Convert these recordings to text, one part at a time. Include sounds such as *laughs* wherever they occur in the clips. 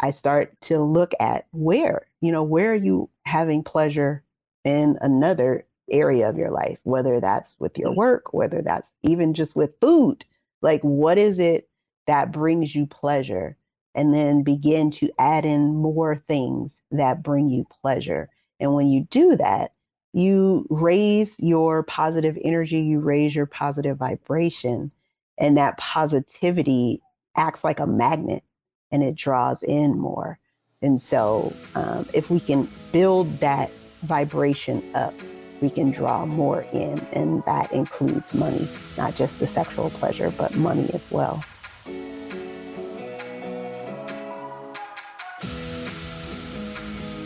I start to look at where, you know, where are you having pleasure in another area of your life, whether that's with your mm-hmm. work, whether that's even just with food. Like, what is it that brings you pleasure? And then begin to add in more things that bring you pleasure. And when you do that, you raise your positive energy, you raise your positive vibration, and that positivity acts like a magnet and it draws in more. And so, um, if we can build that vibration up, we can draw more in, and that includes money, not just the sexual pleasure, but money as well.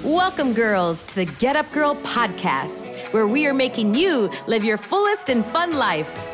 Welcome, girls, to the Get Up Girl podcast, where we are making you live your fullest and fun life.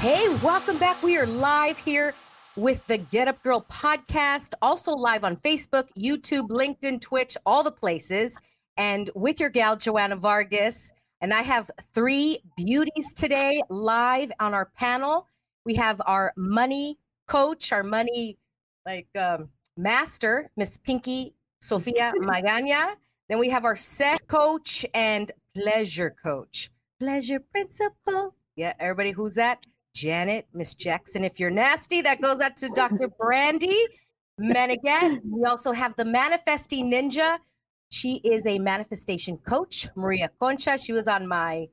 Hey, welcome back. We are live here with the Get Up Girl podcast, also live on Facebook, YouTube, LinkedIn, Twitch, all the places, and with your gal, Joanna Vargas. And I have three beauties today live on our panel. We have our money coach, our money like um, master, Miss Pinky Sofia *laughs* Magana. Then we have our sex coach and pleasure coach, pleasure principal. Yeah, everybody, who's that? Janet, Miss Jackson. If you're nasty, that goes out to Dr. *laughs* Brandye. Men again, we also have the manifesting ninja. She is a manifestation coach, Maria Concha. She was on my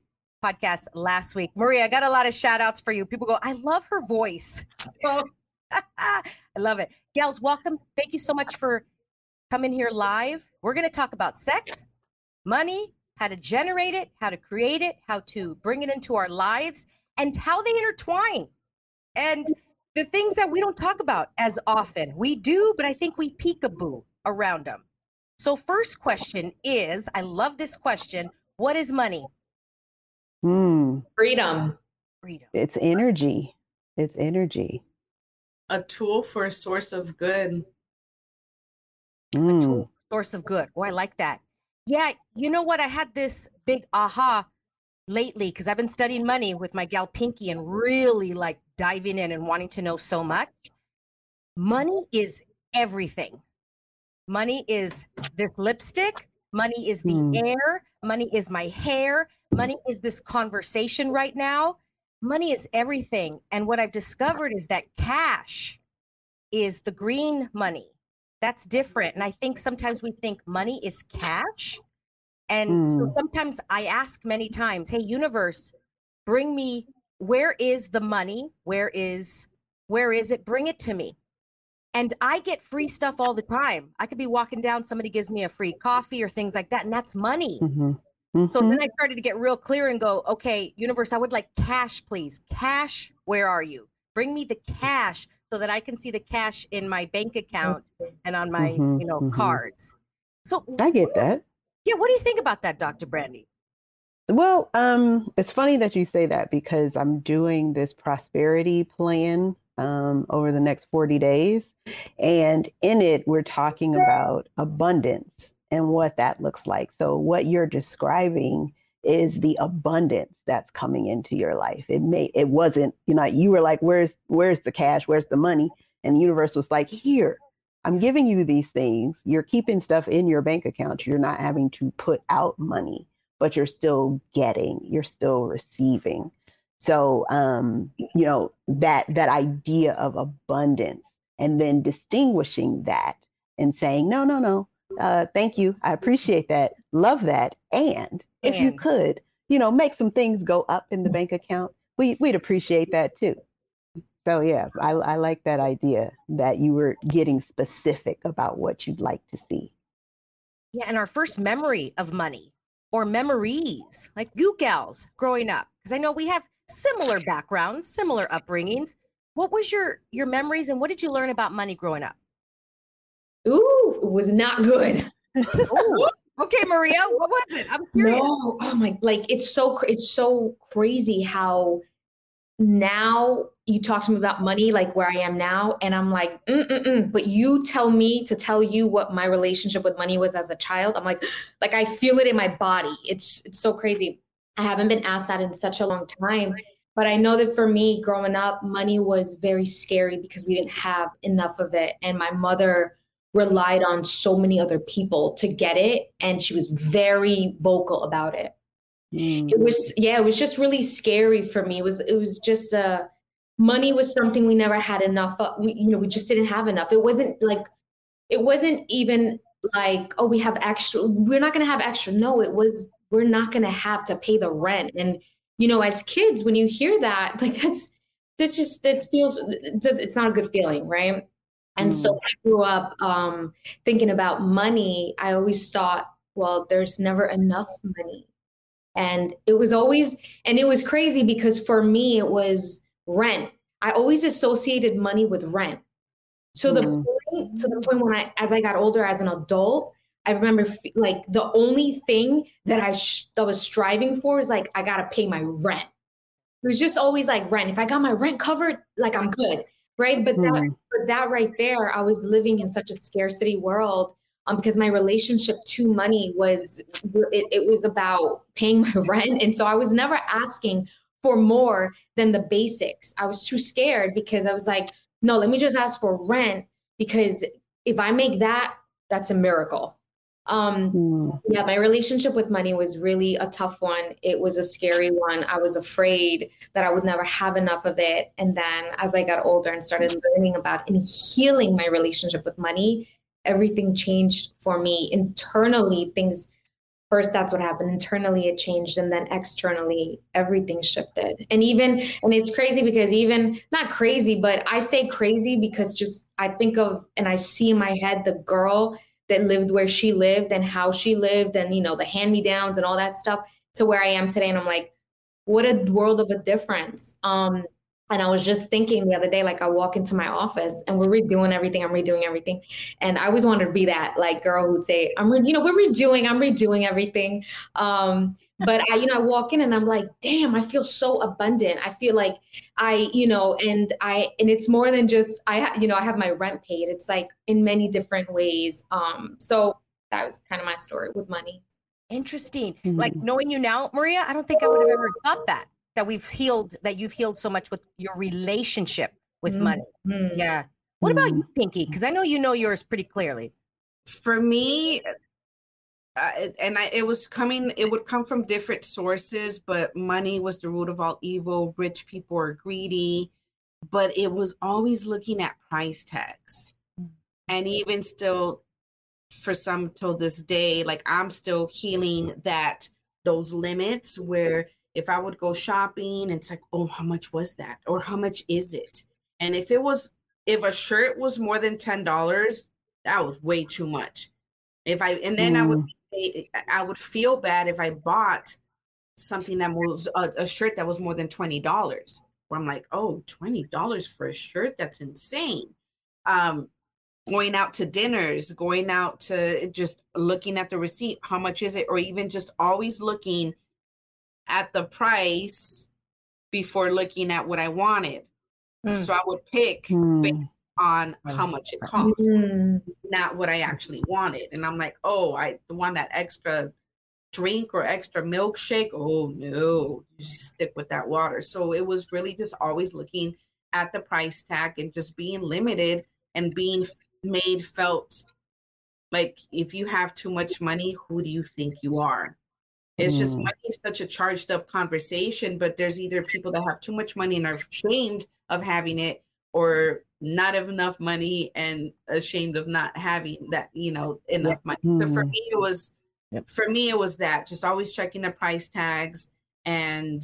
podcast last week. Maria, I got a lot of shout outs for you. People go, I love her voice. *laughs* So *laughs* I love it. Gals, welcome. Thank you so much for coming here live. We're going to talk about sex, money, how to generate it, how to create it, how to bring it into our lives and how they intertwine and the things that we don't talk about as often. We do, but I think we peekaboo around them. So, first question is I love this question What is money? Mm. Freedom. Freedom. It's energy. It's energy. A tool for a source of good. Mm. A tool, source of good. Oh, I like that. Yeah, you know what? I had this big aha lately because I've been studying money with my gal Pinky and really like diving in and wanting to know so much. Money is everything. Money is this lipstick. Money is the Hmm. air. Money is my hair. Money is this conversation right now. Money is everything. And what I've discovered is that cash is the green money. That's different. And I think sometimes we think money is cash. And so Mm. sometimes I ask many times, hey, universe, bring me where is the money? Where is where is it? Bring it to me. And I get free stuff all the time. I could be walking down, somebody gives me a free coffee or things like that, and that's money. Mhm. So Mhm. then I started to get real clear and go, okay, universe, I would like cash, please. Cash, where are you? Bring me the cash so that I can see the cash in my bank account and on my, Mhm, you know, mhm. cards. So I get that. Yeah, what do you think about that, Dr. Brandye? Well, um, it's funny that you say that because I'm doing this prosperity plan um, over the next 40 days. And in it, we're talking about abundance and what that looks like. So, what you're describing is the abundance that's coming into your life. It may, it wasn't, you know, you were like, where's, where's the cash? Where's the money? And the universe was like, here, I'm giving you these things. You're keeping stuff in your bank account. You're not having to put out money but you're still getting, you're still receiving. So, um, you know, that that idea of abundance and then distinguishing that and saying, no, no, no, uh, thank you. I appreciate that. Love that. And if you could, you know, make some things go up in the bank account, we, we'd appreciate that too. So yeah, I, I like that idea that you were getting specific about what you'd like to see. Yeah, and our first memory of money or memories, like you gals growing up, because I know we have similar backgrounds, similar upbringings. What was your your memories and what did you learn about money growing up? Ooh, it was not good. Oh, *laughs* okay, Maria, what was it? I'm curious. No, oh my, like it's so it's so crazy how now you talk to me about money, like where I am now, and I'm like, Mm-mm-mm. but you tell me to tell you what my relationship with money was as a child. I'm like, *gasps* like I feel it in my body. It's it's so crazy. I haven't been asked that in such a long time. But I know that for me, growing up, money was very scary because we didn't have enough of it. And my mother relied on so many other people to get it. And she was very vocal about it. Mm. It was, yeah, it was just really scary for me. It was, it was just a, uh, money was something we never had enough of. We, you know, we just didn't have enough. It wasn't like, it wasn't even like, oh, we have extra, we're not going to have extra. No, it was, we're not going to have to pay the rent. And, you know, as kids, when you hear that, *laughs* like that's, that's just, that feels, it does, it's not a good feeling. Right. And mm. so I grew up um, thinking about money. I always thought, well, there's never enough money. And it was always, and it was crazy because for me, it was rent. I always associated money with rent. To the mm. point, to the point when I, as I got older as an adult, I remember like the only thing that I sh- that was striving for is like I gotta pay my rent. It was just always like rent. If I got my rent covered, like I'm good right but that mm. but that right there i was living in such a scarcity world um, because my relationship to money was it, it was about paying my *laughs* rent and so i was never asking for more than the basics i was too scared because i was like no let me just ask for rent because if i make that that's a miracle um, mm. Yeah, my relationship with money was really a tough one. It was a scary one. I was afraid that I would never have enough of it. And then as I got older and started learning about and healing my relationship with money, everything changed for me internally. Things first, that's what happened. Internally, it changed. And then externally, everything shifted. And even, and it's crazy because even, not crazy, but I say crazy because just I think of and I see in my head the girl that lived where she lived and how she lived and you know the hand me downs and all that stuff to where I am today and I'm like what a world of a difference um and I was just thinking the other day like I walk into my office and we're redoing everything I'm redoing everything and I always wanted to be that like girl who'd say I'm re- you know we're redoing I'm redoing everything um but I, you know, I walk in and I'm like, damn, I feel so abundant. I feel like I, you know, and I, and it's more than just, I, you know, I have my rent paid. It's like in many different ways. Um, so that was kind of my story with money. Interesting. Mm-hmm. Like knowing you now, Maria, I don't think I would have ever thought that, that we've healed, that you've healed so much with your relationship with mm-hmm. money. Yeah. What about you, mm-hmm. Pinky? Because I know you know yours pretty clearly. For me, uh, and I, it was coming it would come from different sources but money was the root of all evil rich people are greedy but it was always looking at price tags and even still for some till this day like i'm still healing that those limits where if i would go shopping and it's like oh how much was that or how much is it and if it was if a shirt was more than $10 that was way too much if i and then mm. i would mm. I would feel bad if I bought something that was a, a shirt that was more than twenty dollars. Where I'm like, oh, twenty dollars for a shirt? That's insane. Um, going out to dinners, going out to just looking at the receipt, how much is it, or even just always looking at the price before looking at what I wanted. Mm. So I would pick mm. based on how much it costs, mm. not what I actually wanted. And I'm like, oh, I want that extra drink or extra milkshake. Oh no, stick with that water. So it was really just always looking at the price tag and just being limited and being made felt like if you have too much money, who do you think you are? It's mm. just money is such a charged up conversation, but there's either people that have too much money and are ashamed of having it, or not have enough money and ashamed of not having that, you know, enough money. So for mm. me, it was, yep. for me, it was that just always checking the price tags and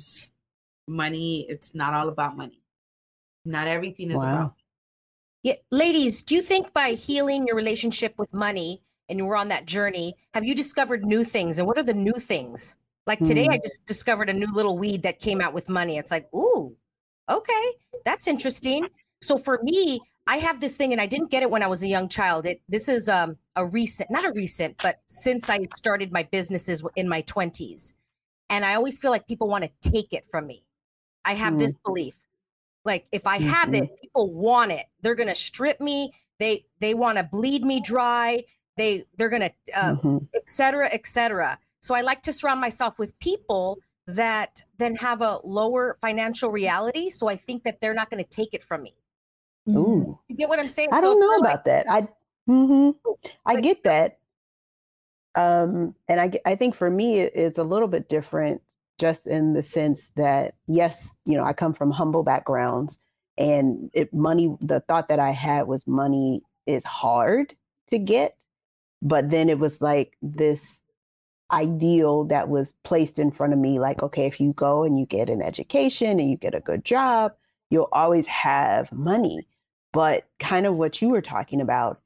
money. It's not all about money. Not everything is wow. about. Yeah, ladies, do you think by healing your relationship with money and you were on that journey, have you discovered new things? And what are the new things Like today, I Mm. just discovered a new little weed that came out with money. It's like, ooh, okay, that's interesting. So for me, I have this thing, and I didn't get it when I was a young child. It this is um, a recent, not a recent, but since I started my businesses in my twenties, and I always feel like people want to take it from me. I have this belief, like if I have it, people want it. They're gonna strip me. They they want to bleed me dry. They they're gonna uh, Mhm. et cetera, et cetera. So I like to surround myself with people that then have a lower financial reality. So I think that they're not going to take it from me. Ooh. You get what I'm saying? I So don't know they're like, about that. I hmm I Like- get that. Um, and I I think for me it is a little bit different, just in the sense that yes, you know, I come from humble backgrounds, and it money. The thought that I had was money is hard to get, but then it was like this ideal that was placed in front of me like okay if you go and you get an education and you get a good job you'll always have money. But kind of what you were talking about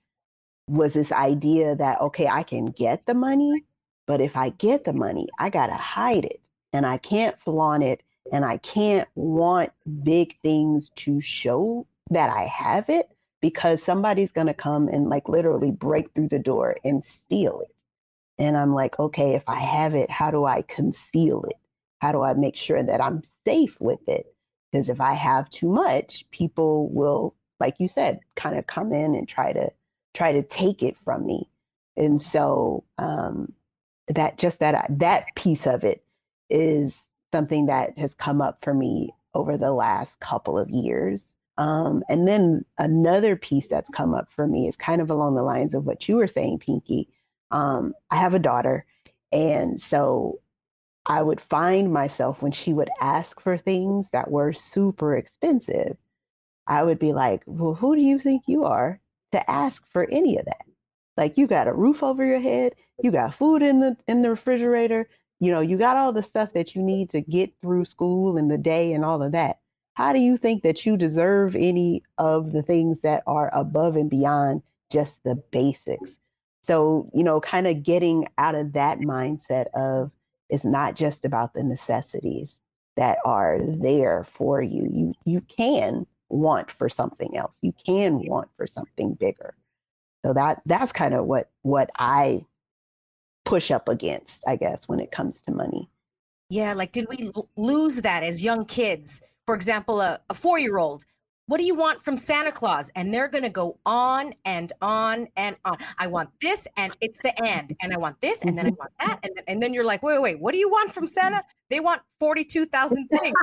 was this idea that okay i can get the money but if i get the money i got to hide it and i can't flaunt it and i can't want big things to show that i have it because somebody's going to come and like literally break through the door and steal it. And i'm like okay if i have it how do i conceal it? How do i make sure that i'm safe with it? Because if i have too much people will like you said kind of come in and try to try to take it from me. And so um that just that that piece of it is something that has come up for me over the last couple of years um, and then another piece that's come up for me is kind of along the lines of what you were saying pinky um, i have a daughter and so i would find myself when she would ask for things that were super expensive I would be like, well, who do you think you are to ask for any of that? Like you got a roof over your head, you got food in the in the refrigerator, you know, you got all the stuff that you need to get through school and the day and all of that. How do you think that you deserve any of the things that are above and beyond just the basics? So, you know, kind of getting out of that mindset of it's not just about the necessities that are there for you. You you can want for something else. You can want for something bigger. So that that's kind of what what I push up against, I guess, when it comes to money. Yeah, like did we lose that as young kids? For example, a, a four year old, what do you want from Santa Claus? And they're going to go on and on and on. I want this, and it's the end. And I want this, and then I want that. And then, and then you're like, wait, wait, wait, what do you want from Santa? They want 42,000 *laughs* things.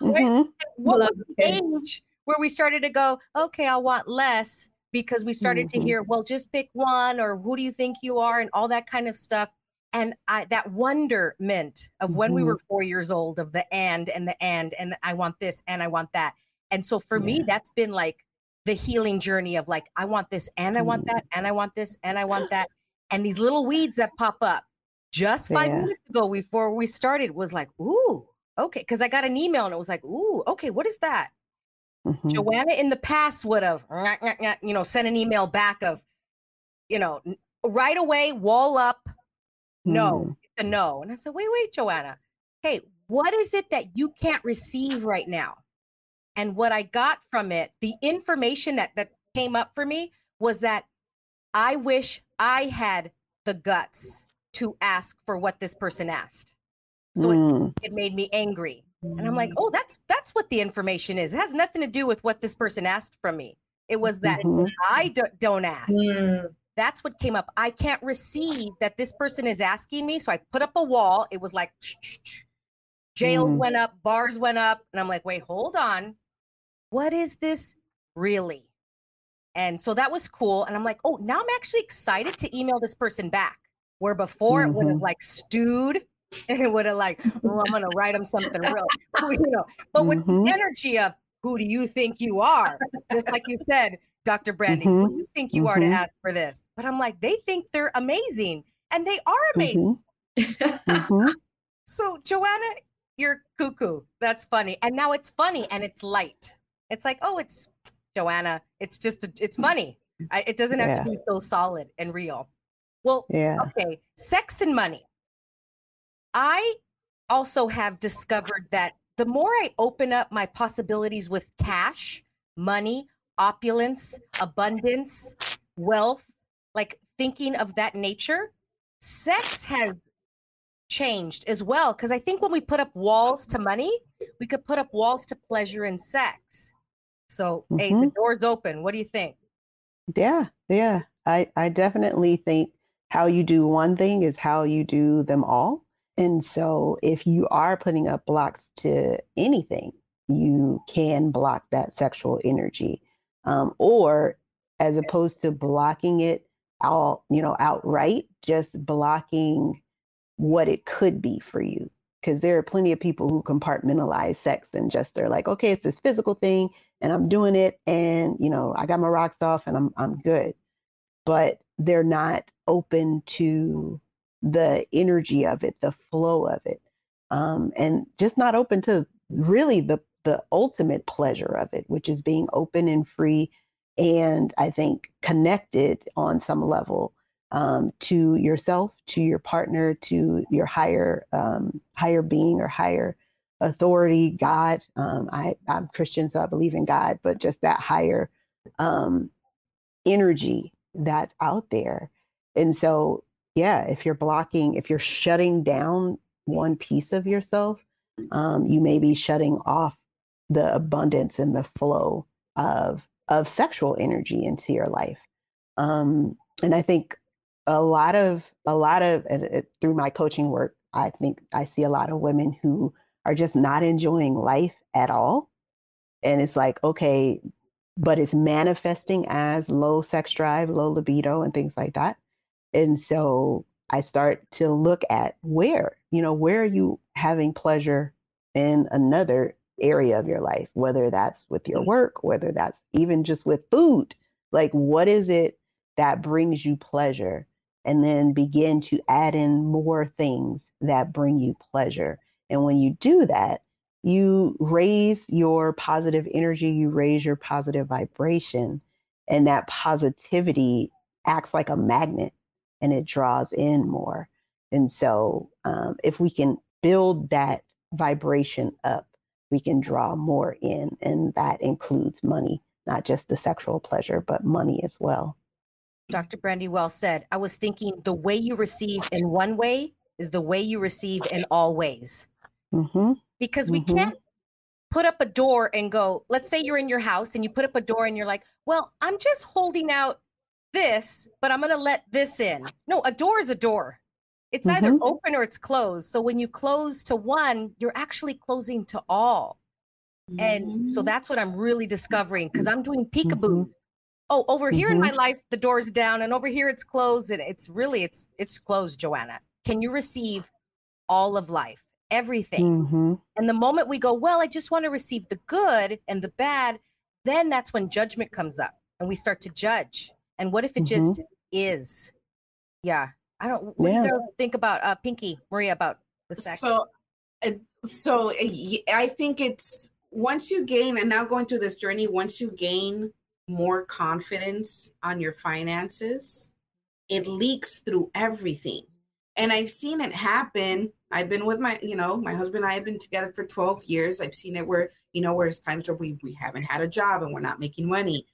Right? Mhm. What Love was the age where we started to go, okay, I want less because we started Mhm. to hear, well, just pick one, or who do you think you are, and all that kind of stuff. And I, that wonderment of when we Mhm. were four years old of the and and the and and the, I want this and I want that. And so for me, that's been like the healing journey of like, I want this and I want Mm. that and I want this and I want that. And these little weeds that pop up just five Yeah. minutes ago before we started was like, ooh, okay. Cause I got an email and it was like, ooh, okay, what is that? Mhm. Joanna in the past would have, you know, sent an email back of, you know, right away, wall up, no, Mm. it's a no. And I said, wait, wait, Joanna. Hey, what is it that you can't receive right now? And what I got from it, the information that that came up for me was that I wish I had the guts to ask for what this person asked. So it, Mm. it made me angry. And I'm like, oh, that's that's what the information is. It has nothing to do with what this person asked from me. It was that Mhm. I do, don't ask. Mm. That's what came up. I can't receive that this person is asking me. So I put up a wall. It was like jails Mm. went up, bars went up. And I'm like, wait, hold on. What is this really? And so that was cool. And I'm like, oh, now I'm actually excited to email this person back. Where before it would have Mhm. like stewed *laughs* and it would have like, oh, I'm gonna write them something real, *laughs* you know. But with Mhm. the energy of who do you think you are? Just like you said, Dr. Brandye, who do you think you are to Mhm. ask for this? But I'm like, they think they're amazing. And they are amazing. Mhm. Mhm. *laughs* So Joanna, you're cuckoo. That's funny. And now it's funny and it's light. It's like, oh, it's Joanna. It's just, a, it's funny. I, it doesn't have to be so solid and real. Well, Yeah. okay, sex and money. I also have discovered that the more I open up my possibilities with cash, money, opulence, abundance, wealth, like thinking of that nature, sex has changed as well. Because I think when we put up walls to money, we could put up walls to pleasure and sex. So, mm-hmm. hey, the mm-hmm. door's open. What do you think? Yeah, yeah. I, I definitely think how you do one thing is how you do them all. And so if you are putting up blocks to anything, you can block that sexual energy. Um, or as opposed to blocking it out, you know, outright, just blocking what it could be for you. Because there are plenty of people who compartmentalize sex and just they're like, okay, it's this physical thing and I'm doing it and you know, I got my rocks off and I'm I'm good. But they're not open to the energy of it, the flow of it. Um, and just not open to really the the ultimate pleasure of it, which is being open and free and I think connected on some level um, to yourself, to your partner, to your higher um, higher being or higher authority, God. Um, I, I'm Christian, so I believe in God, but just that higher um, energy that's out there. And so, yeah, if you're blocking, if you're shutting down one piece of yourself, um, you may be shutting off the abundance and the flow of of sexual energy into your life. Um, and I think a lot of a lot of through my coaching work, I think I see a lot of women who are just not enjoying life at all. And it's like, okay, but it's manifesting as low sex drive, low libido, and things like that. And so I start to look at where, you know, where are you having pleasure in another area of your life, whether that's with your mm. work, whether that's even just with food. Like, what is it that brings you pleasure? And then begin to add in more things that bring you pleasure. And when you do that, you raise your positive energy, you raise your positive vibration, and that positivity acts like a magnet and it draws in more. And so, um, if we can build that vibration up, we can draw more in, and that includes money, not just the sexual pleasure, but money as well. Dr. Brandye well said. I was thinking the way you receive in one way is the way you receive in all ways. Mm-hmm. Because we mm-hmm. can't put up a door and go, let's say you're in your house and you put up a door and you're like, well, I'm just holding out this, but I'm going to let this in. No, a door is a door. It's mm-hmm. either open or it's closed. So when you close to one, you're actually closing to all. Mm-hmm. And so mm-hmm. that's what I'm really discovering because I'm doing mm-hmm. peekaboos. Oh, over here in my mm-hmm. life, the door's down, and over here it's closed, and it's really it's it's closed, Joanna. Can you receive all of life, everything? Mm-hmm. And the moment we go, well, I just want to receive the good and the bad, then that's when judgment comes up, and we start to judge. And what if it just is? Yeah, I don't. What yeah. do you guys think about uh, Pinky Maria about the sex? So, so uh, I think it's once you gain, and now going through this journey, once you gain more confidence on your finances, it leaks through everything. And I've seen it happen. I've been with my, you know, my husband and I have been together for 12 years. I've seen it where, you know, where's times where we, we haven't had a job and we're not making money.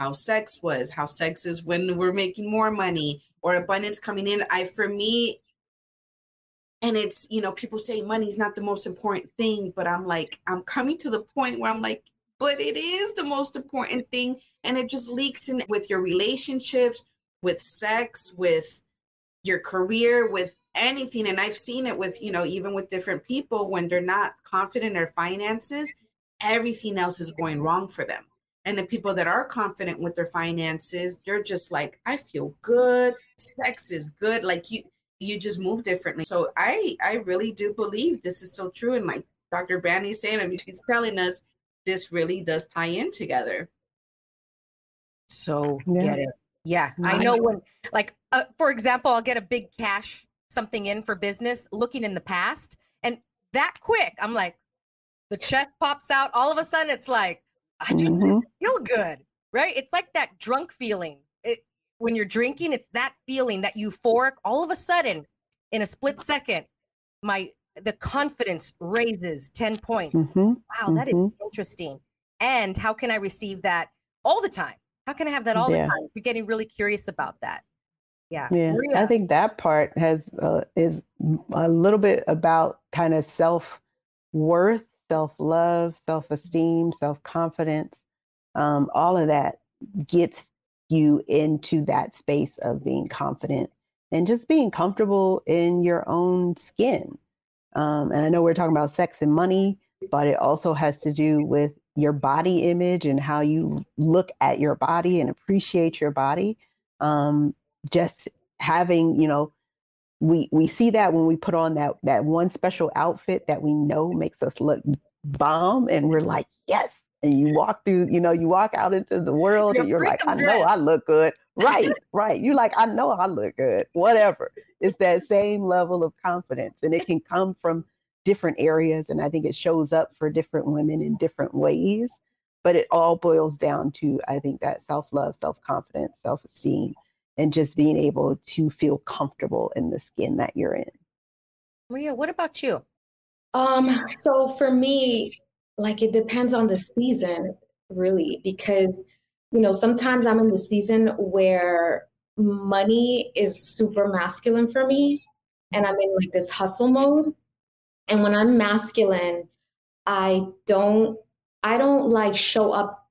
How sex was, how sex is when we're making more money or abundance coming in. I for me, and it's you know people say money's not the most important thing, but I'm like I'm coming to the point where I'm like, but it is the most important thing, and it just leaks in with your relationships, with sex, with your career, with anything. And I've seen it with you know even with different people when they're not confident in their finances, everything else is going wrong for them and the people that are confident with their finances they're just like i feel good. Sex is good. Like you you just move differently. So i i really do believe this is so true. And like dr brandye's saying i mean she's telling us this really does tie in together. So yeah. get it. Yeah i know. when like uh, for example i'll get a big cash something in for business looking in the past and that quick i'm like the chest pops out. All of a sudden it's like I just mm-hmm. feel good, right? It's like that drunk feeling. It, when you're drinking, it's that feeling, that euphoric. All of a sudden, in a split second, my the confidence raises 10 points. Mhm, Wow, that is mhm. interesting. And how can I receive that all the time? How can I have that all Yeah. the time? We're getting really curious about that. Yeah. Yeah, I think that part has uh, is a little bit about kind of self worth, self love, self esteem, self confidence. Um, all of that gets you into that space of being confident and just being comfortable in your own skin. Um, and I know we're talking about sex and money, but it also has to do with your body image and how you look at your body and appreciate your body. Um, just having, you know, we we see that when we put on that that one special outfit that we know makes us look bomb, and we're like, yes. And you walk through, you know, you walk out into the world, and you're like, I freedom know. I look good. Right, *laughs* right. You're like, I know I look good. Whatever. It's that same level of confidence, and it can come from different areas, and I think it shows up for different women in different ways. But it all boils down to, I think, that self love, self confidence, self esteem, and just being able to feel comfortable in the skin that you're in. Maria, what about you? Um, so for me, like it depends on the season, really, because you know, sometimes I'm in the season where money is super masculine for me, and I'm in like this hustle mode. And when I'm masculine, I don't I don't like show up,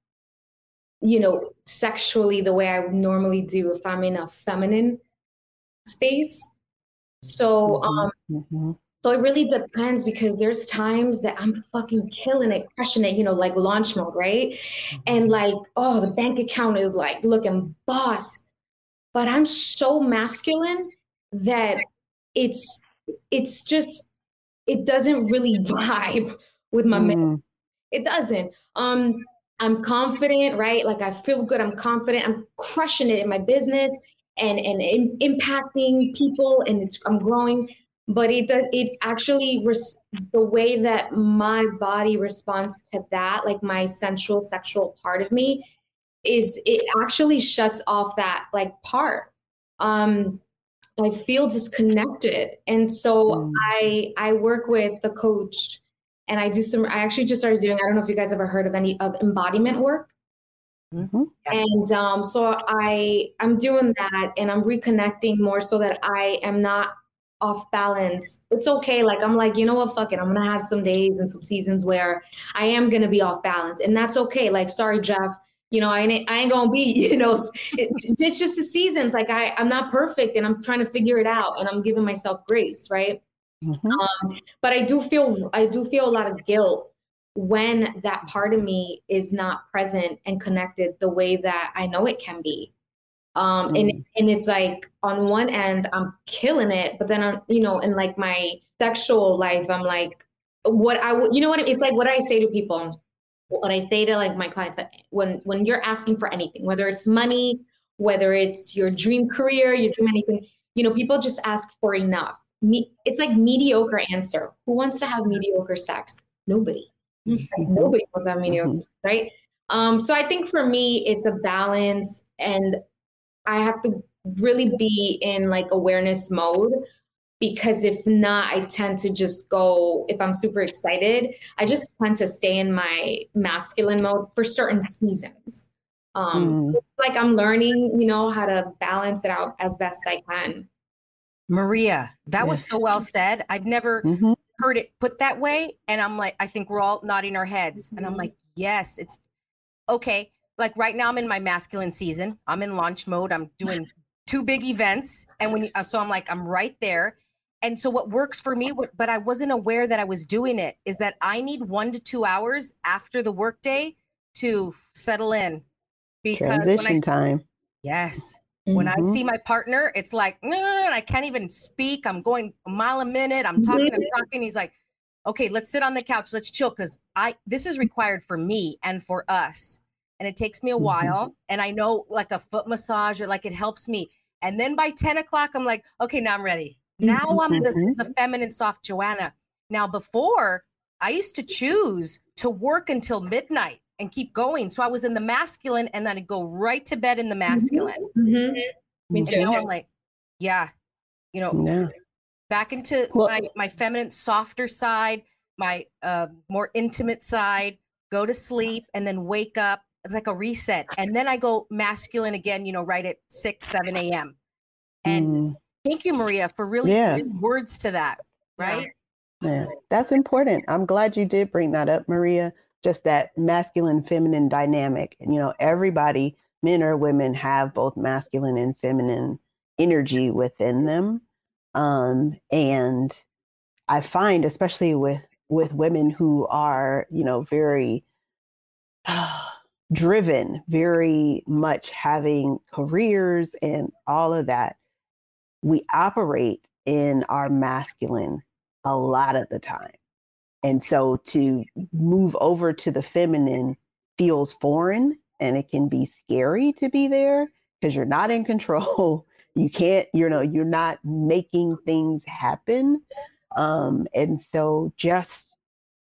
you know, sexually the way I would normally do if I'm in a feminine space. So um Mhm. so it really depends because there's times that I'm fucking killing it, crushing it, you know, like launch mode, right? And like, oh, the bank account is like looking boss. But I'm so masculine that it's it's just it doesn't really *laughs* vibe with my man. Mm, It doesn't. Um, I'm confident, right? Like I feel good. I'm confident. I'm crushing it in my business and and in, impacting people, and it's I'm growing. But it does. It actually res- the way that my body responds to that, like my sensual sexual part of me, is it actually shuts off that like part. Um, I feel disconnected, and so Mm. I I work with the coach and I do some. I actually just started doing. I don't know if you guys ever heard of any of embodiment work. mhm. And um, so I I'm doing that, and I'm reconnecting more so that I am not off balance. It's okay. Like I'm like, you know what? Fuck it. I'm gonna have some days and some seasons where I am gonna be off balance, and that's okay. Like, sorry, Jeff. You know, I ain't, I ain't gonna be. *laughs* You know, it, it's just the seasons. Like I I'm not perfect, and I'm trying to figure it out, and I'm giving myself grace, right? Mhm. Um, but I do feel I do feel a lot of guilt when that part of me is not present and connected the way that I know it can be. Um, and Mm. and it's like on one end I'm killing it, but then on you know in like my sexual life I'm like what I would you know what it's like what I say to people what I say to like my clients when when you're asking for anything whether it's money whether it's your dream career your dream anything you know people just ask for enough me, it's like mediocre answer. Who wants to have mediocre sex? Nobody. Like, nobody wants to have mediocre, right? Um, so I think for me, it's a balance, and I have to really be in like awareness mode because if not, I tend to just go. If I'm super excited, I just tend to stay in my masculine mode for certain seasons. Um, Mm. It's like I'm learning, you know, how to balance it out as best I can. Maria, that was so well said. I've never Mhm. heard it put that way. And I'm like, I think we're all nodding our heads. And I'm Mhm. like, yes, it's okay. Like right now, I'm in my masculine season. I'm in launch mode. I'm doing *laughs* two big events. And when you, uh, so I'm like, I'm right there. And so what works for me, but I wasn't aware that I was doing it, is that I need one to two hours after the workday to settle in. Because when I, Transition time. yes, when I Mhm. see my partner, it's like, no, no, no, I can't even speak. I'm going a mile a minute. I'm talking, I'm talking. He's like, okay, let's sit on the couch. Let's chill. Cause I, this is required for me and for us. And it takes me a Mhm. while. And I know like a foot massage or like it helps me. And then by 10 o'clock, I'm like, okay, now I'm ready. Now I'm the, Mhm. the feminine soft Joanna. Now, before I used to choose to work until midnight and keep going. So I was in the masculine and then I'd go right to bed in the masculine. Mhm. Me And too. now I'm like, yeah, you know, Yeah. back into well, my, my feminine, softer side, my uh, more intimate side, go to sleep, and then wake up. It's like a reset. And then I go masculine again, you know, right at 6, 7 a.m. And mm. thank you, Maria, for really yeah. words to that, right? Yeah, that's important. I'm glad you did bring that up, Maria. Just that masculine feminine dynamic. And, you know, everybody, men or women, have both masculine and feminine energy within them. Um, and I find, especially with with women who are, you know, very *sighs* driven, very much having careers and all of that, we operate in our masculine a lot of the time. And so to move over to the feminine feels foreign and it can be scary to be there because you're not in control. *laughs* You can't, you know, you're not making things happen. Um, and so just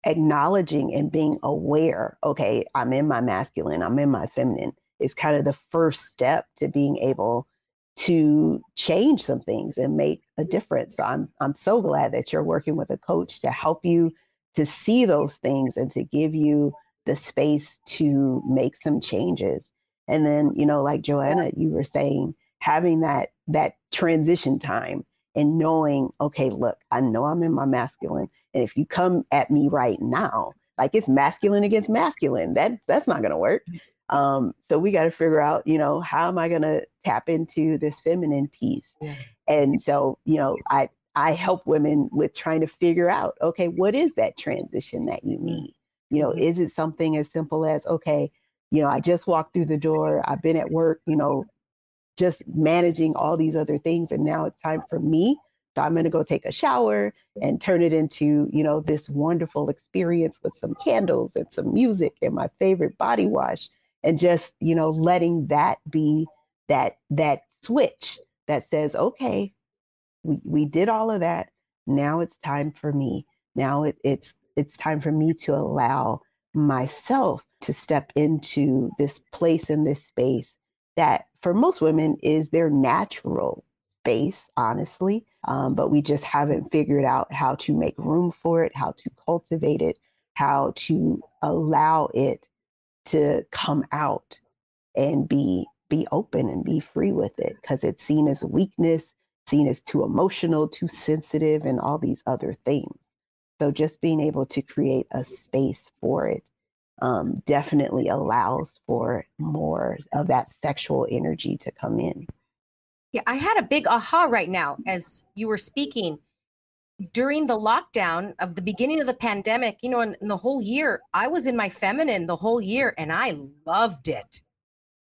acknowledging and being aware, okay, I'm in my masculine, I'm in my feminine, is kind of the first step to being able to change some things and make a difference. So I'm I'm so glad that you're working with a coach to help you to see those things and to give you the space to make some changes. And then, you know, like Joanna, you were saying, having that that transition time and knowing, okay, look, I know I'm in my masculine. And if you come at me right now, like it's masculine against masculine, that that's not gonna work. Um, so we got to figure out, you know, how am I going to tap into this feminine piece? Yeah. And so, you know, I I help women with trying to figure out, okay, what is that transition that you need? You know, mm-hmm. is it something as simple as, okay, you know, I just walked through the door, I've been at work, you know, just managing all these other things, and now it's time for me. So I'm going to go take a shower and turn it into, you know, this wonderful experience with some candles and some music and my favorite body wash and just you know letting that be that that switch that says okay we, we did all of that now it's time for me now it, it's it's time for me to allow myself to step into this place in this space that for most women is their natural space honestly um, but we just haven't figured out how to make room for it how to cultivate it how to allow it to come out and be be open and be free with it because it's seen as weakness seen as too emotional too sensitive and all these other things. So just being able to create a space for it um, definitely allows for more of that sexual energy to come in. Yeah i had a big aha right now as you were speaking. During the lockdown of the beginning of the pandemic, you know, in, in, the whole year, I was in my feminine the whole year and I loved it.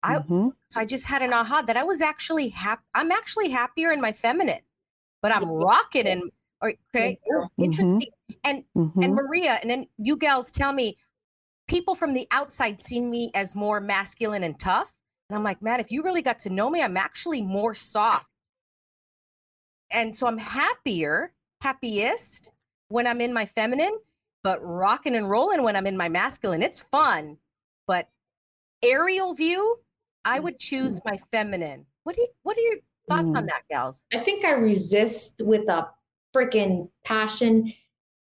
I mm-hmm. so I just had an aha that I was actually happy. I'm actually happier in my feminine, but I'm rocking and okay, mm-hmm. interesting. And mm-hmm. and Maria, and then you gals tell me, people from the outside see me as more masculine and tough. And I'm like, man, if you really got to know me, I'm actually more soft. And so I'm happier happiest when I'm in my feminine, but rocking and rolling when I'm in my masculine. It's fun, but aerial view, I would choose my feminine. What do you, what are your thoughts mm. on that, gals? I think I resist with a freaking passion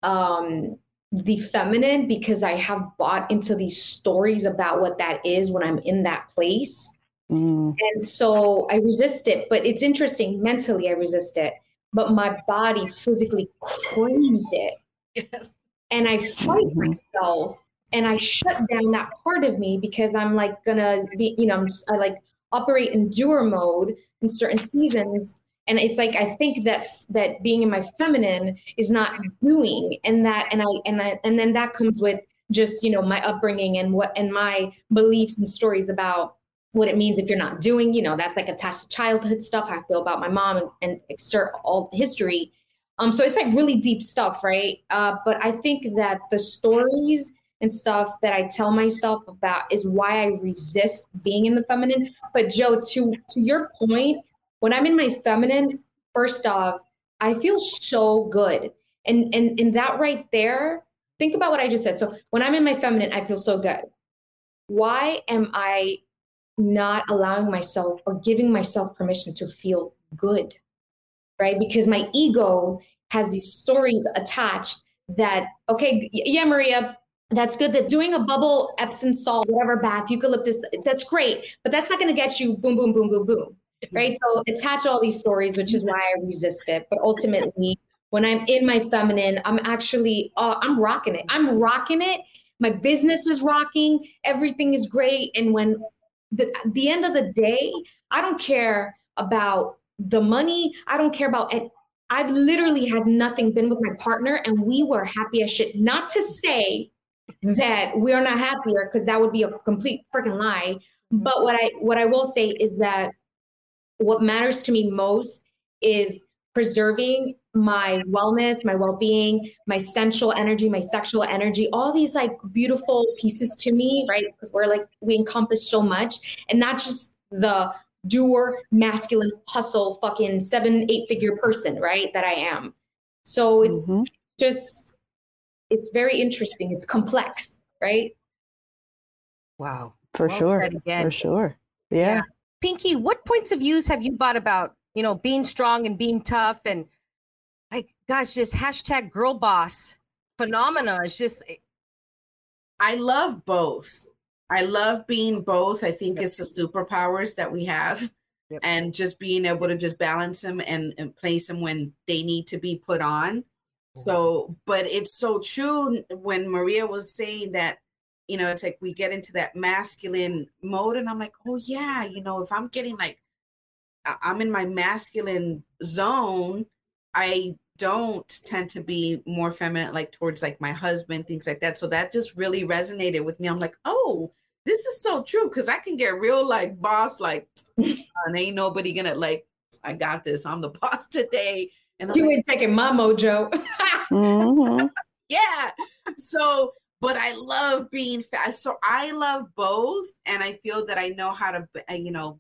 um the feminine because I have bought into these stories about what that is when I'm in that place. Mm. And so I resist it, but it's interesting mentally I resist it but my body physically craves it. *laughs* Yes. And I fight mm-hmm. myself and I shut down that part of me because I'm like gonna be, you know, I'm just, I like operate in doer mode in certain seasons. And it's like I think that that being in my feminine is not doing, and that and I and I and then that comes with just you know my upbringing and what and my beliefs and stories about what it means if you're not doing, you know, that's like attached to childhood stuff. I feel about my mom and, and exert all history. Um, so it's like really deep stuff, right? Uh, but I think that the stories and stuff that I tell myself about is why I resist being in the feminine. But Joe, to to your point, when I'm in my feminine, first off, I feel so good. And and and that right there, think about what I just said. So when I'm in my feminine, I feel so good. Why am I not allowing myself or giving myself permission to feel good. right? Because my ego has these stories attached that, okay, yeah, Maria, that's good. That doing a bubble Epsom salt, whatever bath, eucalyptus, that's great, but that's not going to get you boom, boom, boom, boom, boom. Right. So attach all these stories, which is why I resist it. But ultimately, when I'm in my feminine, I'm actually, uh, I'm rocking it. I'm rocking it. My business is rocking. Everything is great. And when the, the end of the day, I don't care about the money. I don't care about it. I've literally had nothing been with my partner and we were happy as shit. Not to say that we're not happier because that would be a complete freaking lie. But what I what I will say is that what matters to me most is preserving my wellness, my well-being, my sensual energy, my sexual energy, all these like beautiful pieces to me, right? Because we're like we encompass so much and not just the doer, masculine, hustle, fucking seven, eight figure person, right? That I am. So it's mm-hmm. just it's very interesting. It's complex, right? Wow. For well sure. For sure. Yeah. yeah. Pinky, what points of views have you bought about, you know, being strong and being tough and like gosh, this hashtag girl boss phenomena is just eh I love both. I love being both. I think yep. it's the superpowers that we have. Yep. And just being able to just balance them and, and place them when they need to be put on. So, but it's so true when Maria was saying that, you know, it's like we get into that masculine mode, and I'm like, oh, yeah, you know, if I'm getting like, I'm in my masculine zone, I don't tend to be more feminine, like towards like my husband, things like that. So that just really resonated with me. I'm like, oh, this is so true because I can get real like boss, like, and ain't nobody gonna like, I got this. I'm the *laughs* boss today. And you like, ain't taking my mojo. *laughs* mm-hmm. Yeah. So, but I love being fast. So I love both, and I feel that I know how to, uh, you know,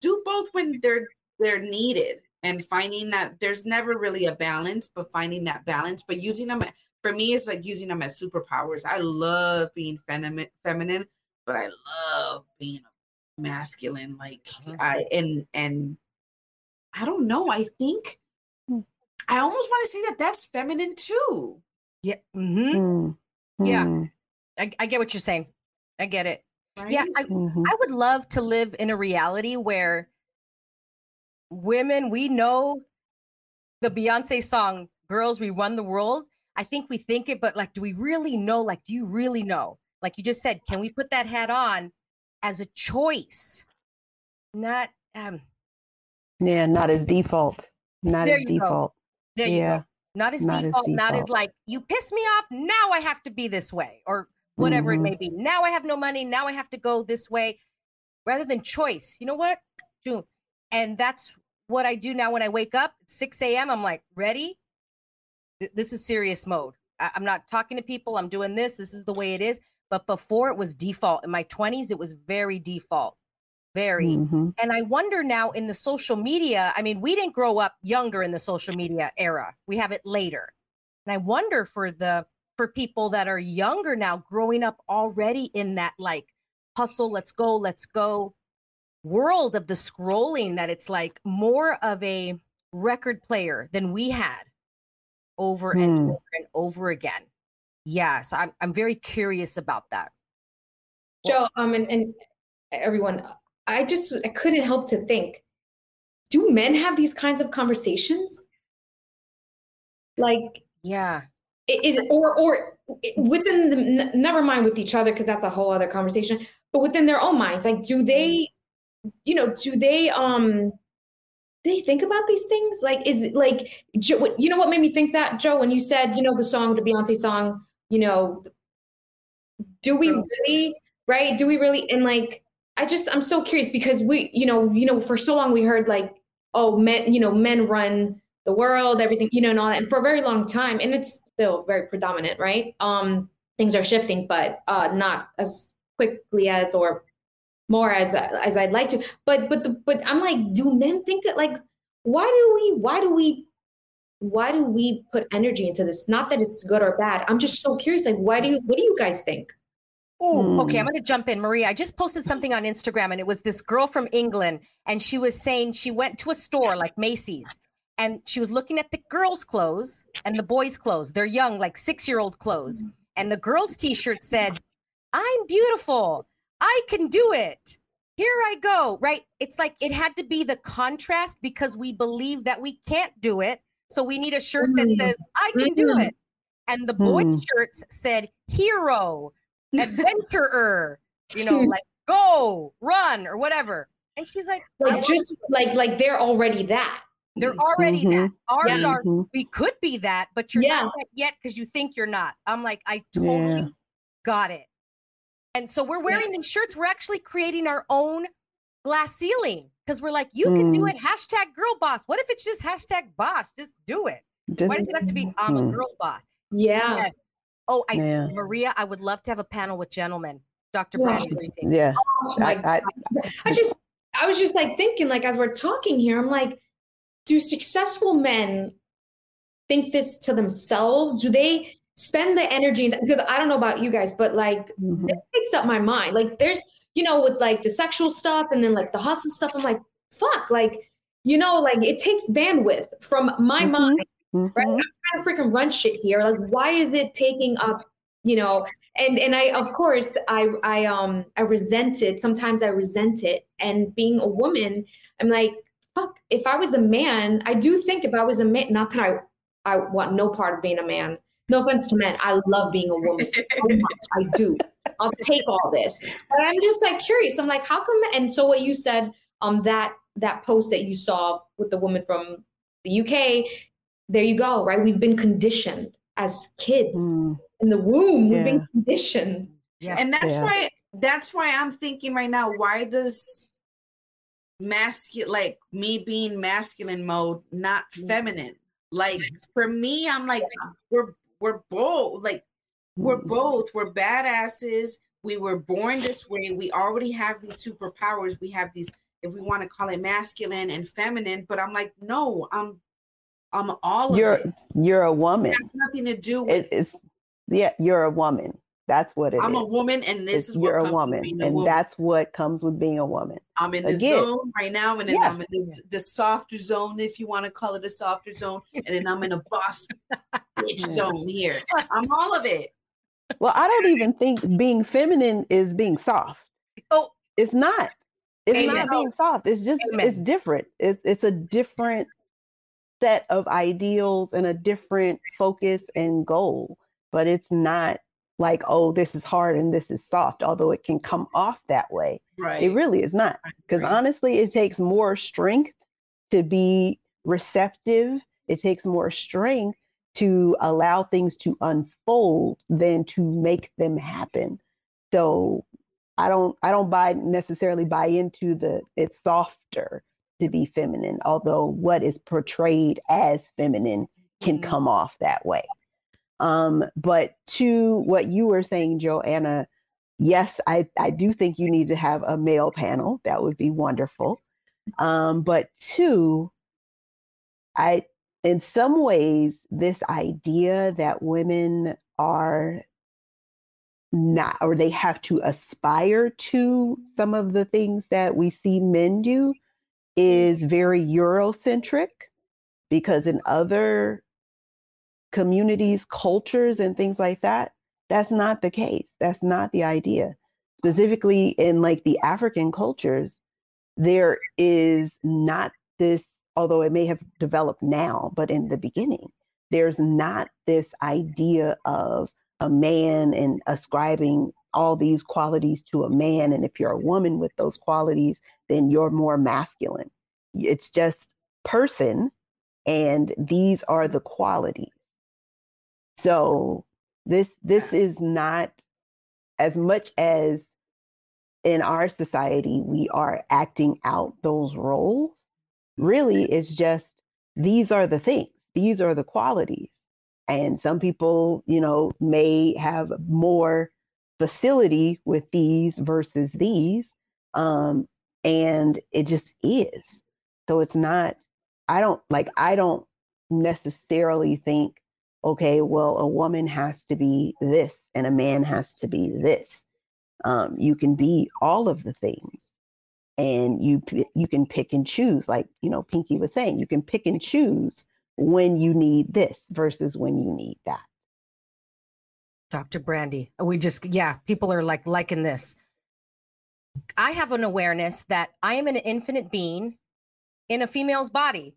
do both when they're they're needed, and finding that there's never really a balance, but finding that balance, but using them for me, it's like using them as superpowers. I love being feminine, feminine, but I love being masculine. Like. I and and I don't know. I think I almost want to say that that's feminine too. Yeah. Mm-hmm. Mm. Yeah. Mm. I, I, get what you're saying. I get it. Right? Yeah. I, mm-hmm. I would love to live in a reality where women, we know the Beyonce song, Girls, We Run the World. I think we think it, but like, do we really know? Like, do you really know? Like you just said, can we put that hat on as a choice? Not, um, yeah, not as default. Not as default. Go. There you yeah. go. Not as, not default, as default, not as like, you piss me off. Now I have to be this way or whatever mm-hmm. it may be. Now I have no money. Now I have to go this way rather than choice. You know what? And that's what I do now when I wake up 6 a.m. I'm like, ready? This is serious mode. I- I'm not talking to people. I'm doing this. This is the way it is. But before it was default. In my 20s, it was very default very. Mm-hmm. And I wonder now in the social media, I mean, we didn't grow up younger in the social media era. We have it later. And I wonder for the for people that are younger now growing up already in that like hustle, let's go, let's go world of the scrolling that it's like more of a record player than we had over and hmm. over and over again. Yeah, so I'm I'm very curious about that. Joe, um, and, and everyone, I just I couldn't help to think, do men have these kinds of conversations? Like, yeah, is or or within the never mind with each other because that's a whole other conversation. But within their own minds, like, do they, you know, do they um they think about these things? Like, is it like, you know, what made me think that, Joe, when you said, you know, the song, the Beyonce song, you know, do we really, right? Do we really, and like, I just I'm so curious because we, you know, you know, for so long we heard like, oh, men, you know, men run the world, everything, you know, and all that, and for a very long time, and it's still very predominant, right? Um, things are shifting, but uh, not as quickly as or more as as I'd like to. But but the but I'm like, do men think that like, why do we why do we why do we put energy into this? Not that it's good or bad. I'm just so curious. Like, why do you? What do you guys think? Oh, mm. okay. I'm going to jump in. Maria, I just posted something on Instagram and it was this girl from England and she was saying she went to a store like Macy's and she was looking at the girls' clothes and the boys' clothes. They're young, like six year old clothes. And the girls' t shirt said, I'm beautiful. I can do it. Here I go. Right. It's like it had to be the contrast because we believe that we can't do it. So we need a shirt that says, I can do it. And the boys' Mm. shirts said, hero, adventurer, you know, *laughs* like go, run, or whatever. And she's like, Like just like like they're already that. they're already Mhm. that. Ours Yeah. are Mhm. we could be that, but you're Yeah. not that yet because you think you're not. I'm like, I totally Yeah. got it. And so we're wearing these shirts. We're actually creating our own glass ceiling because we're like, you can do Mm. it. Hashtag girl boss. What if it's just hashtag boss? Just do it. Just, Why does it have to be I'm a Mm. girl boss? Yeah. Yes. Oh, I s- Yeah. Maria, I would love to have a panel with gentlemen. Dr. Yeah. Brandye, what do you think? yeah. Oh I, I, I just I was just like thinking, like as we're talking here, I'm like, do successful men think this to themselves? Do they spend the energy? Because I don't know about you guys, but like mhm. this takes up my mind. Like there's, you know, with like the sexual stuff and then like the hustle stuff, I'm like, fuck, like, you know, like it takes bandwidth from my Mhm. mind right? Mhm. I'm trying to freaking run shit here. Like, why is it taking up, you know? And and I of course I I um I resent it. Sometimes I resent it. And being a woman, I'm like, fuck, if I was a man, I do think if I was a man, not that I I want no part of being a man. No offense to men. I love being a woman so *laughs* much. I do. I'll take all this. But I'm just like curious. I'm like, how come and so what you said, um that that post that you saw with the woman from the UK, there you go, right? We've been conditioned as kids Mm. in the womb. We've been conditioned. Yes. and that's Yeah. why that's why i'm thinking right now why does masculine like me being masculine mode not feminine like for me i'm like we're we're both like we're both we're badasses we were born this way we already have these superpowers we have these if we want to call it masculine and feminine but i'm like no i'm i'm all You're of it you're a woman. it has nothing to do It, with it's yeah, you're a woman. That's what it is. i'm a woman and this It's- is what you're a woman, a and woman. that's what comes with being a woman. I'm in the Again. zone right now, and then Yeah. I'm in the, the softer zone, if you want to call it a softer zone, and then I'm in a boss bitch *laughs* zone here. I'm all of it. Well, I don't even think being feminine is being soft. Oh, It's not. It's Amen. not being soft. It's just Amen. it's different. It's it's a different set of ideals and a different focus and goal. But it's not like, oh, this is hard and this is soft, although it can come off that way. Right. It really is not. Because Right. honestly, it takes more strength to be receptive. It takes more strength to allow things to unfold than to make them happen. So I don't I don't buy necessarily buy into the it's softer to be feminine, although what is portrayed as feminine can Mhm. come off that way. Um, but to what you were saying, Joanna, yes, I, I do think you need to have a male panel. That would be wonderful. Um, but two, I in some ways, this idea that women are not or they have to aspire to some of the things that we see men do is very Eurocentric because in other communities, cultures, and things like that, that's not the case. That's not the idea. Specifically in like the African cultures, there is not this, although it may have developed now, but in the beginning, there's not this idea of a man and ascribing all these qualities to a man. And if you're a woman with those qualities, then you're more masculine. It's just person, and these are the qualities. So this this is not as much as in our society we are acting out those roles. Really, it's just these are the things. These are the qualities. And some people, you know, may have more facility with these versus these. Um, and it just is. So it's not, I don't like, I don't necessarily think, okay, well, a woman has to be this and a man has to be this. Um, you can be all of the things. and you you can pick and choose like you know pinky was saying you can pick and choose when you need this versus when you need that dr brandye we just yeah people are like liking this i have an awareness that i am an infinite being in a female's body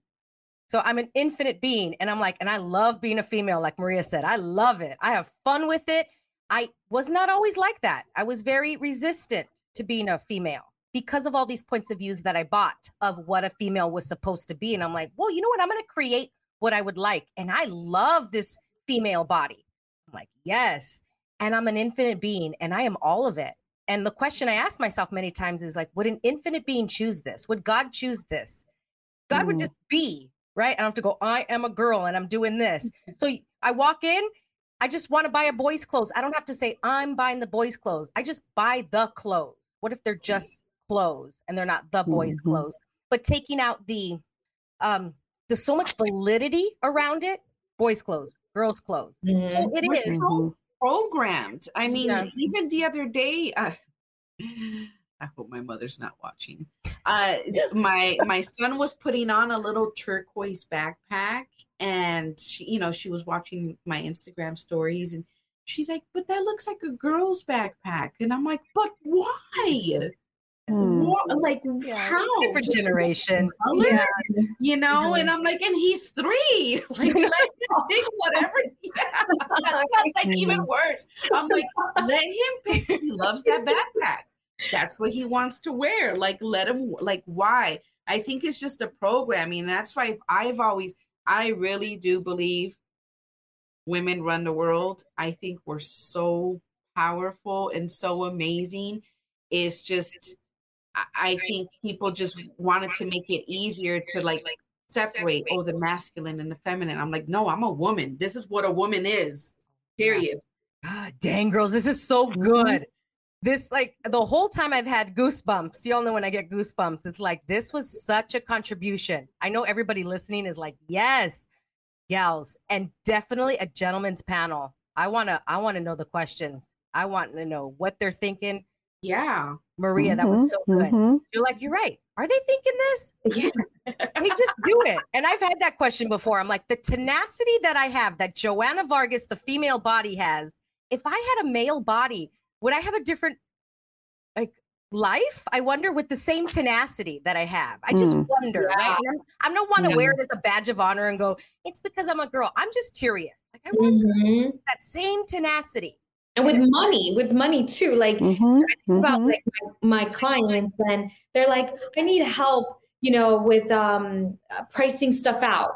so i'm an infinite being and i'm like and i love being a female like maria said i love it i have fun with it i was not always like that i was very resistant to being a female because of all these points of views that I bought of what a female was supposed to be. And I'm like, well, you know what? I'm going to create what I would like. And I love this female body. I'm like, yes. And I'm an infinite being and I am all of it. And the question I ask myself many times is like, would an infinite being choose this? Would God choose this? God would just be, right? I don't have to go, I am a girl and I'm doing this. *laughs* So I walk in, I just want to buy a boy's clothes. I don't have to say, I'm buying the boy's clothes. I just buy the clothes. What if they're just clothes and they're not the boys' mm-hmm. clothes, but taking out the um there's so much validity around it, boys' clothes, girls' clothes. Mm-hmm. So it We're so programmed. I mean, yeah. even the other day, uh, *sighs* I hope my mother's not watching. Uh, *laughs* my my son was putting on a little turquoise backpack, and she, you know, she was watching my Instagram stories, and she's like, "But that looks like a girl's backpack," and I'm like, "But why?" Hmm. What, like yeah, how? different generation. yeah. you know and i'm like and he's three. *laughs* Like let him pick whatever *laughs* yeah, that sounds like even hmm. worse. I'm like let him pick. He loves that backpack. That's what he wants to wear. Like let him like why? I think it's just the programming. That's why i've always i really do believe women run the world. I think we're so powerful and so amazing. It's just I think people just wanted to make it easier to like separate oh the masculine and the feminine. I'm like, no, I'm a woman. This is what a woman is. Period. God dang girls, this is so mm-hmm. good. This like the whole time I've had goosebumps. Y'all know when I get goosebumps, it's like this was such a contribution. I know everybody listening is like, yes, gals, and definitely a gentleman's panel. I wanna I wanna know the questions. I want to know what they're thinking. Yeah. Maria, mm-hmm, that was so good. Mm-hmm. You're like, you're right. Are they thinking this? *laughs* Yeah. they just do it. And I've had that question before. I'm like, the tenacity that I have, that Joanna Vargas, the female body has, if I had a male body, would I have a different like life? I wonder with the same tenacity that I have. I just mm. wonder. Yeah. Right? I'm, I don't want to yeah. wear it as a badge of honor and go, it's because I'm a girl. I'm just curious. Like I want mm-hmm. that same tenacity and with money with money too like mm-hmm, about mm-hmm. like my, my, clients and they're like i need help you know with um uh, pricing stuff out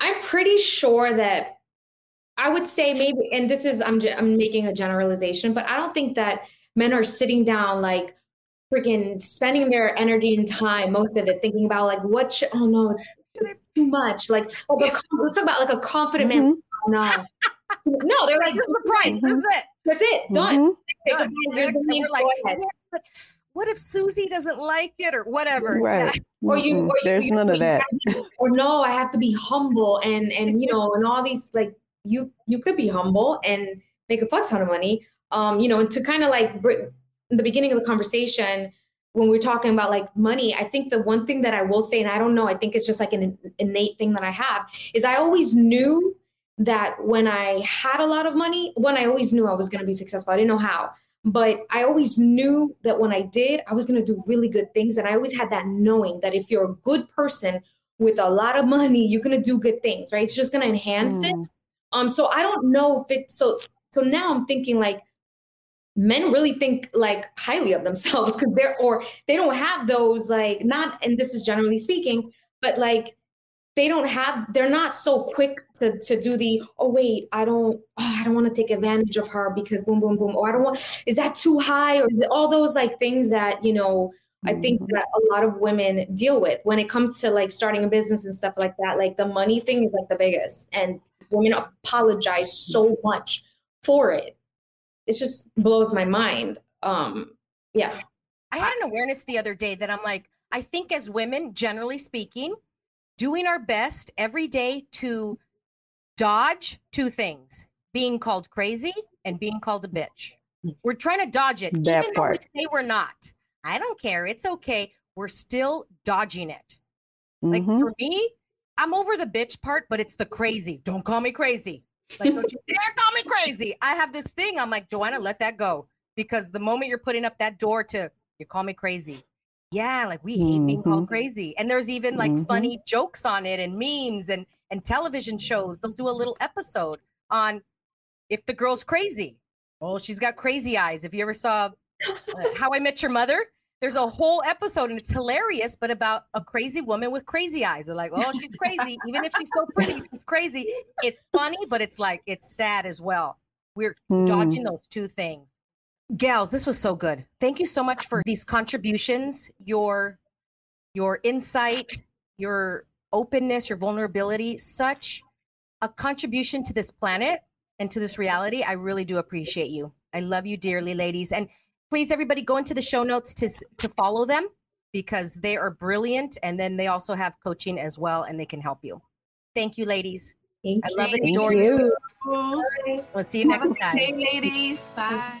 i'm pretty sure that i would say maybe and this is i'm i'm making a generalization but i don't think that men are sitting down like freaking spending their energy and time most of it thinking about like what should, oh no it's, it's too much like, like a, let's talk about like a confident mm-hmm. man oh, no no, they're like, this is the price. Mm-hmm. That's it. That's it. Done. Mm-hmm. Done. Like, what if Susie doesn't like it or whatever? Right. Yeah. Or you, or there's you, none you, of that. Or no, I have to be humble and and you know and all these like you you could be humble and make a fuck ton of money. Um, you know, and to kind of like in the beginning of the conversation when we're talking about like money, I think the one thing that I will say, and I don't know, I think it's just like an innate thing that I have, is I always knew that when I had a lot of money, when I always knew I was going to be successful. I didn't know how, but I always knew that when I did, I was going to do really good things. And I always had that knowing that if you're a good person with a lot of money, you're going to do good things, right? It's just going to enhance mm. it. Um, so I don't know if it's so. So now I'm thinking like men really think like highly of themselves because they're or they don't have those like not. And this is generally speaking, but like they don't have they're not so quick to, to do the oh wait i don't oh, i don't want to take advantage of her because boom boom boom. Or oh, i don't want is that too high? Or is it all those like things that you know i think mm-hmm. that a lot of women deal with when it comes to like starting a business and stuff like that like the money thing is like the biggest. And women apologize so much for it. It just blows my mind. Um yeah. I had an awareness the other day that i'm like i think as women generally speaking doing our best every day to dodge two things being called crazy and being called a bitch. We're trying to dodge it, that even part. though we say we're not. I don't care. It's okay. we're still dodging it. Like Mhm. for me, I'm over the bitch part, but it's the crazy. Don't call me crazy. Like, don't you *laughs* dare call me crazy. I have this thing. I'm like, Joanna, let that go. Because the moment you're putting up that door to you call me crazy. Yeah, like we hate being called Mhm. crazy. And there's even like Mhm. funny jokes on it and memes and and television shows. They'll do a little episode on if the girl's crazy. Oh, she's got crazy eyes. If you ever saw uh, *laughs* How I Met Your Mother, there's a whole episode and it's hilarious, but about a crazy woman with crazy eyes. They're like, oh, she's crazy. Even if she's so pretty, *laughs* she's crazy. It's funny, but it's like, it's sad as well. We're Hmm. dodging those two things. Gals, this was so good. Thank you so much for these contributions, your your insight, your openness, your vulnerability, such a contribution to this planet and to this reality. I really do appreciate you. I love you dearly, ladies. And please everybody go into the show notes to to follow them because they are brilliant and then they also have coaching as well and they can help you. Thank you, ladies. Thank I you. love and Thank adore you. you. We'll see you next good time. day, ladies. Bye.